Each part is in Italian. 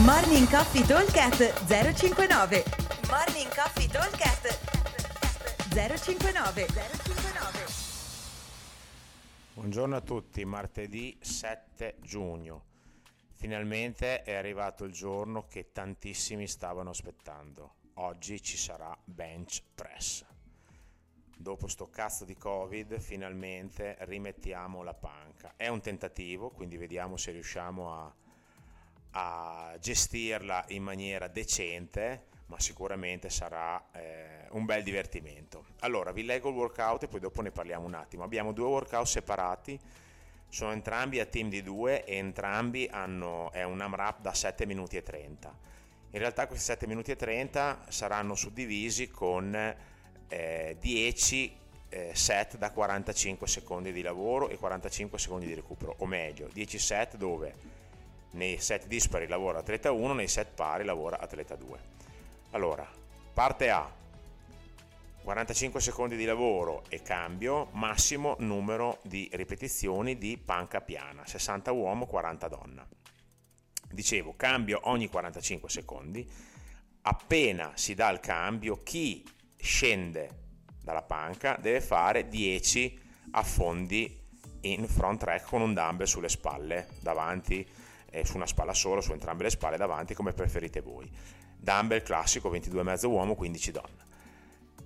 Morning Coffee Talkcast 059 Morning Coffee Talkcast 059 059 Buongiorno a tutti, martedì 7 giugno. Finalmente è arrivato il giorno che tantissimi stavano aspettando. Oggi ci sarà bench press. Dopo sto cazzo di Covid, finalmente rimettiamo la panca. È un tentativo, quindi vediamo se riusciamo a, a gestirla in maniera decente, ma sicuramente sarà eh, un bel divertimento. Allora, vi leggo il workout e poi dopo ne parliamo un attimo. Abbiamo due workout separati, sono entrambi a team di due e entrambi hanno è un AMRAP da 7 minuti e 30. In realtà questi 7 minuti e 30 saranno suddivisi con eh, 10 eh, set da 45 secondi di lavoro e 45 secondi di recupero, o meglio, 10 set dove nei set dispari lavora atleta 1, nei set pari lavora atleta 2. Allora, parte A, 45 secondi di lavoro e cambio, massimo numero di ripetizioni di panca piana, 60 uomo, 40 donna. Dicevo, cambio ogni 45 secondi, appena si dà il cambio, chi scende dalla panca deve fare 10 affondi in front track con un dumbbell sulle spalle davanti eh, su una spalla sola su entrambe le spalle davanti come preferite voi. Dumbbell classico 22,5 uomo 15 donna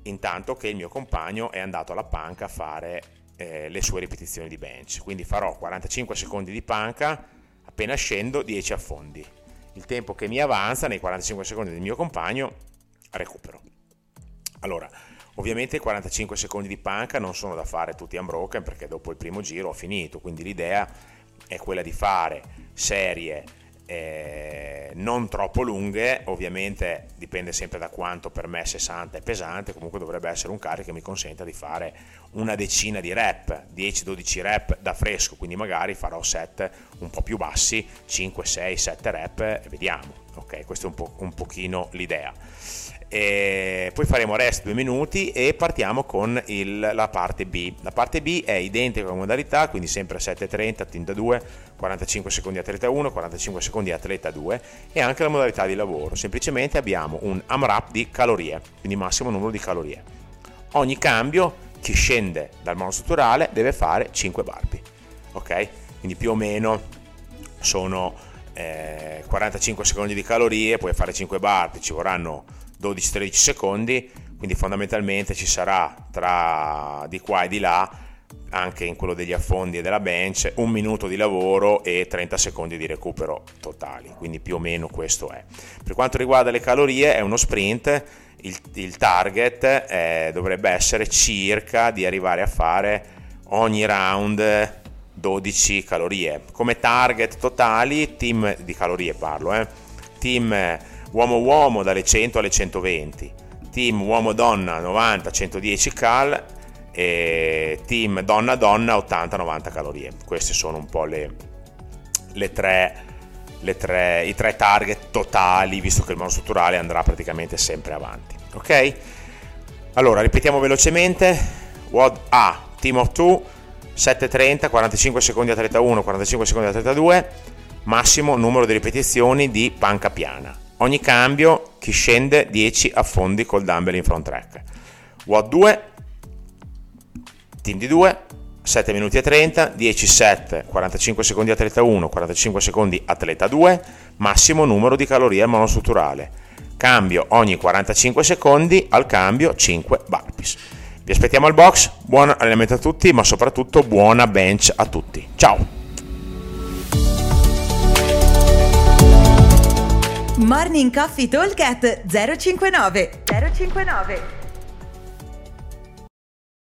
intanto che il mio compagno è andato alla panca a fare eh, le sue ripetizioni di bench. Quindi farò 45 secondi di panca appena scendo 10 affondi. Il tempo che mi avanza nei 45 secondi del mio compagno recupero. Allora, ovviamente i 45 secondi di panca non sono da fare tutti unbroken perché dopo il primo giro ho finito, quindi l'idea è quella di fare serie eh, non troppo lunghe, ovviamente dipende sempre da quanto per me 60 è pesante, comunque dovrebbe essere un carico che mi consenta di fare una decina di rep, 10-12 rep da fresco, quindi magari farò set un po' più bassi, 5, 6, 7 rep e vediamo, ok? Questa è un, po- un pochino l'idea. E poi faremo rest due minuti e partiamo con il, la parte B. La parte B è identica come modalità, quindi sempre 7.30, tinta 2, 45 secondi atleta 1, 45 secondi atleta 2 e anche la modalità di lavoro. Semplicemente abbiamo un AMRAP di calorie, quindi massimo numero di calorie. Ogni cambio, chi scende dal monostrutturale deve fare 5 barbi. Ok? Quindi più o meno sono eh, 45 secondi di calorie, puoi fare 5 barbi, ci vorranno 12-13 secondi, quindi fondamentalmente ci sarà tra di qua e di là, anche in quello degli affondi e della bench, un minuto di lavoro e 30 secondi di recupero totali, quindi più o meno questo è. Per quanto riguarda le calorie è uno sprint, il, il target è, dovrebbe essere circa di arrivare a fare ogni round 12 calorie. Come target totali, team di calorie parlo, eh, team uomo-uomo dalle 100 alle 120, team uomo-donna 90-110 cal e team donna-donna 80-90 calorie. Queste sono un po' le, le tre, tre, i tre target totali, visto che il monostrutturale andrà praticamente sempre avanti. Ok? Allora, ripetiamo velocemente. WOD A, team of 2, 7.30, 45 secondi a 31, 45 secondi a 32, massimo numero di ripetizioni di panca piana Ogni cambio chi scende 10 affondi col dumbbell in front track. WOD 2, team di 2, 7 minuti e 30, 10 set, 45 secondi atleta 1, 45 secondi atleta 2, massimo numero di calorie monostrutturale. Cambio ogni 45 secondi, al cambio 5 burpees. Vi aspettiamo al box, buon allenamento a tutti, ma soprattutto buona bench a tutti. Ciao! Morning Coffee Talk 059 059